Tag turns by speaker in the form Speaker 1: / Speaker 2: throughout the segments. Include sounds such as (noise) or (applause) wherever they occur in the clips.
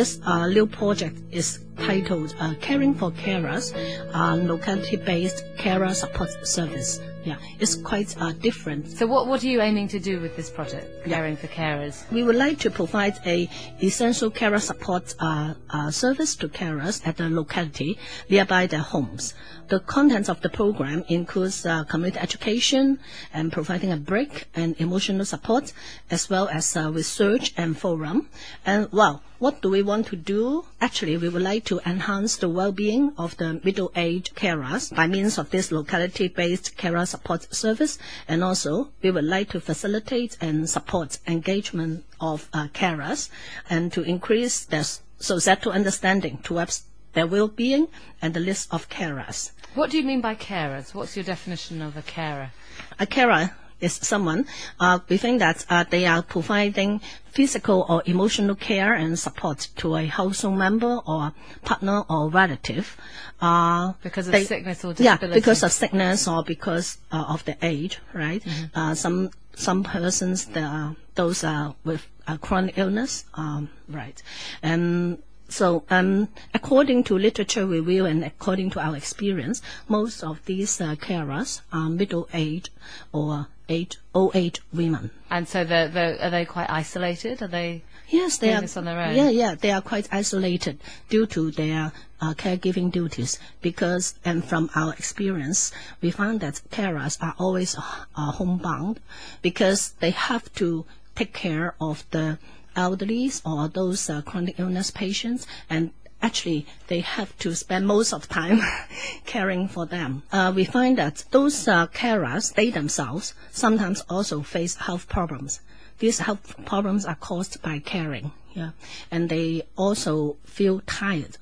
Speaker 1: this uh, new project is titled uh, Caring for Carers, uh, locality-based carer support service. Yeah, it's quite uh, different.
Speaker 2: So what, what are you aiming to do with this project, Caring for Carers?
Speaker 1: We would like to provide a essential carer support uh, uh, service to carers at the locality nearby their homes. The contents of the program includes uh, community education and providing a break and emotional support, as well as uh, research and forum. And well, what do we want to do? Actually, we would like to enhance the well-being of the middle-aged carers by means of this locality-based carer support service, and also we would like to facilitate and support engagement of uh, carers and to increase their societal understanding towards their well-being and the list of carers.
Speaker 2: What do you mean by carers? What's your definition of a carer?
Speaker 1: A carer is someone, uh, we think that uh, they are providing physical or emotional care and support to a household member or partner or relative. Uh,
Speaker 2: Because of
Speaker 1: they-
Speaker 2: sickness or
Speaker 1: Yeah,
Speaker 2: disability?
Speaker 1: because of sickness or because uh, of the age, right? Uh, some some persons, are, those uh, with chronic illness, um, right? And so, um, according to literature review and according to our experience, most of these uh, carers are middle-aged or age, old-age women.
Speaker 2: And so they're, they're, are they quite isolated? Are they?
Speaker 1: Yes, they
Speaker 2: doing
Speaker 1: are.
Speaker 2: this on their own?
Speaker 1: Yeah, yeah, they are quite isolated due to their uh, caregiving duties. Because, and from our experience, we found that carers are always uh, homebound because they have to take care of the elderly or those uh, chronic illness patients, and actually they have to spend most of time (laughs) caring for them. Uh, we find that those uh, carers, they themselves, sometimes also face health problems. These health problems are caused by caring, yeah, and they also feel tired,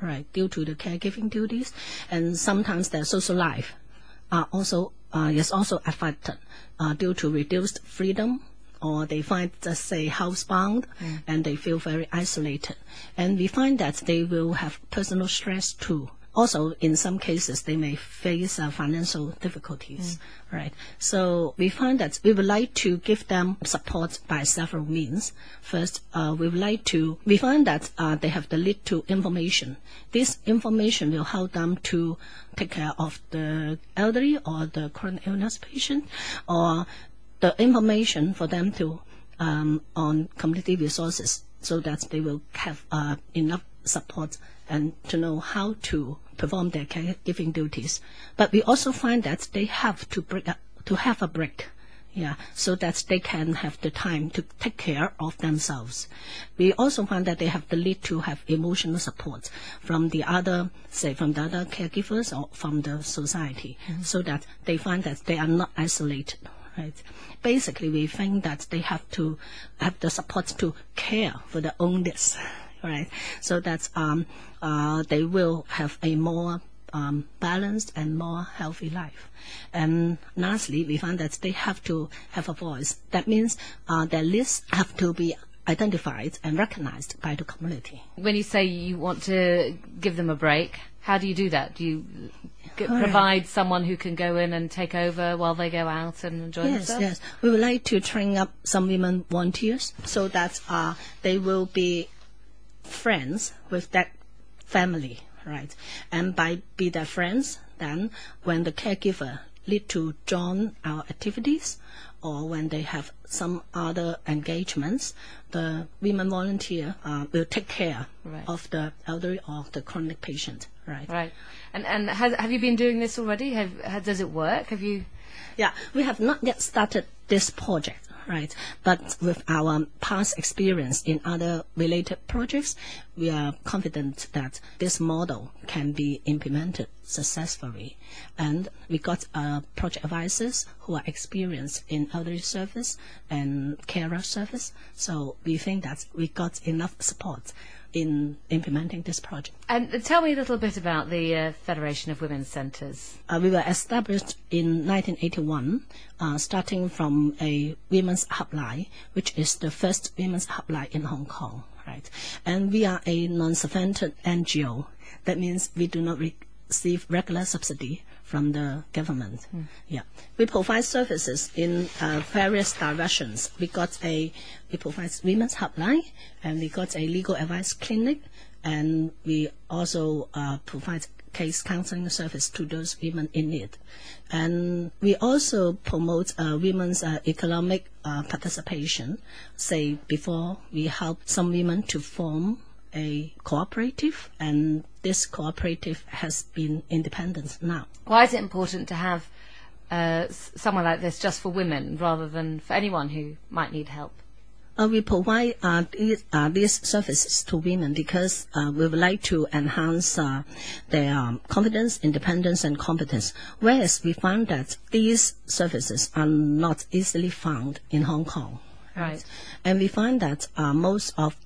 Speaker 1: right, due to the caregiving duties, and sometimes their social life are also uh, is also affected uh, due to reduced freedom, or they find, let's say, housebound, and they feel very isolated, and we find that they will have personal stress too. Also, in some cases, they may face uh, financial difficulties, right? So we find that we would like to give them support by several means. First, uh, we would like to, we find that uh, they have the lead to information. This information will help them to take care of the elderly or the chronic illness patient, or the information for them to um, on community resources so that they will have uh, enough support and to know how to perform their caregiving duties. But we also find that they have to break up, to have a break. Yeah, so that they can have the time to take care of themselves. We also find that they have the need to have emotional support from the other, say, from the other caregivers or from the society, so that they find that they are not isolated right? Basically, we think that they have to have the support to care for their own needs, right? So that um, uh, they will have a more um, balanced and more healthy life. And lastly, we find that they have to have a voice. That means uh, their lists have to be identified and recognized by the community.
Speaker 2: When you say you want to give them a break, how do you do that? Do you g- provide someone who can go in and take over while they go out and enjoy
Speaker 1: Yes,
Speaker 2: themselves?
Speaker 1: yes. We would like to train up some women volunteers so that uh, they will be friends with that family, right? And by be their friends, then when the caregiver need to join our activities or when they have some other engagements, the women volunteer uh, will take care
Speaker 2: Right.
Speaker 1: of the elderly or the chronic patient, right?
Speaker 2: Right. And and has, have you been doing this already? Have, ha does it work? Have you?
Speaker 1: Yeah, we have not yet started this project, right? But with our past experience in other related projects, we are confident that this model can be implemented successfully. And we got uh, project advisors who are experienced in elderly service and carer service. So we think that we got enough support in implementing this project.
Speaker 2: And tell me a little bit about the uh, Federation of Women's Centres.
Speaker 1: Uh, we were established in 1981, uh, starting from a women's hotline, which is the first women's hotline in Hong Kong, right? And we are a non-subvented NGO. That means we do not re- receive regular subsidy from the government. Yeah, we provide services in uh, various directions. We got a we provide women's helpline, and we got a legal advice clinic, and we also uh, provide case counseling service to those women in need. And we also promote uh, women's uh, economic uh, participation. Say before we help some women to form a cooperative, and this cooperative has been independent now.
Speaker 2: Why is it important to have uh, someone like this just for women rather than for anyone who might need help?
Speaker 1: Uh, we provide uh, these, uh, these services to women because uh, we would like to enhance uh, their um, confidence, independence, and competence. Whereas we found that these services are not easily found in Hong Kong.
Speaker 2: Right.
Speaker 1: And we find that uh, most of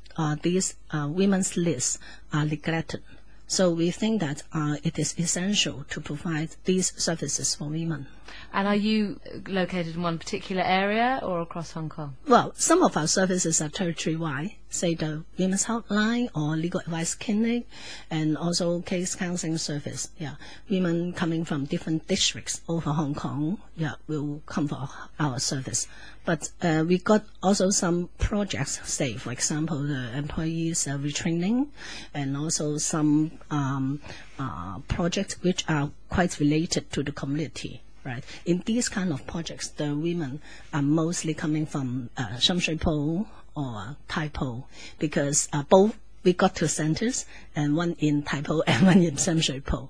Speaker 1: these uh, women's lists are neglected. So we think that uh, it is essential to provide these services for women.
Speaker 2: And are you located in one particular area or across Hong Kong?
Speaker 1: Well, some of our services are territory-wide, say the Women's Helpline or Legal Advice Clinic, and also case counseling service. Yeah, women coming from different districts over Hong Kong, yeah, will come for our service. But uh, we got also some projects, say, for example, the employees uh, retraining, and also some um, uh, projects which are quite related to the community right? In these kind of projects, the women are mostly coming from uh, Po or Tai Po because uh, both we got two centers, and one in Tai Po and (laughs) one in Po.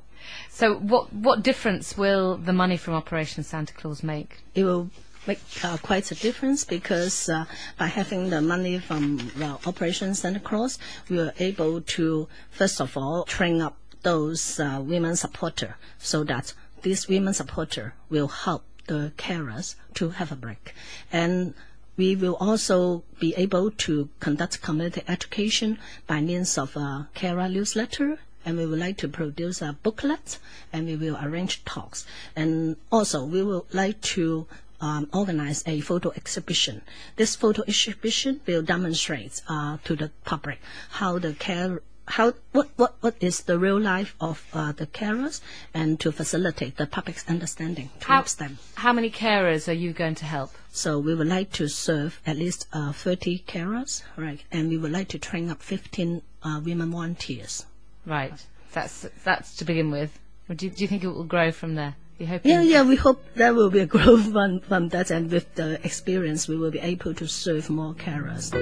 Speaker 2: So what what difference will the money from Operation Santa Claus make?
Speaker 1: It will make uh, quite a difference because uh, by having the money from well, Operation Santa Claus, we were able to first of all train up those uh, women supporter so that these women supporter will help the carers to have a break. And we will also be able to conduct community education by means of a carer newsletter and we would like to produce a booklet and we will arrange talks. And also we would like to um, organize a photo exhibition. This photo exhibition will demonstrate uh, to the public how the care how what, what what is the real life of uh, the carers and to facilitate the public's understanding to
Speaker 2: How,
Speaker 1: them.
Speaker 2: how many carers are you going to help?
Speaker 1: So we would like to serve at least uh, 30 carers, right? And we would like to train up 15 uh, women volunteers.
Speaker 2: Right. That's that's to begin with. Do you, do you think it will grow from there?
Speaker 1: Yeah, yeah, we hope there will be a growth (laughs) from, from that and with the experience we will be able to serve more carers.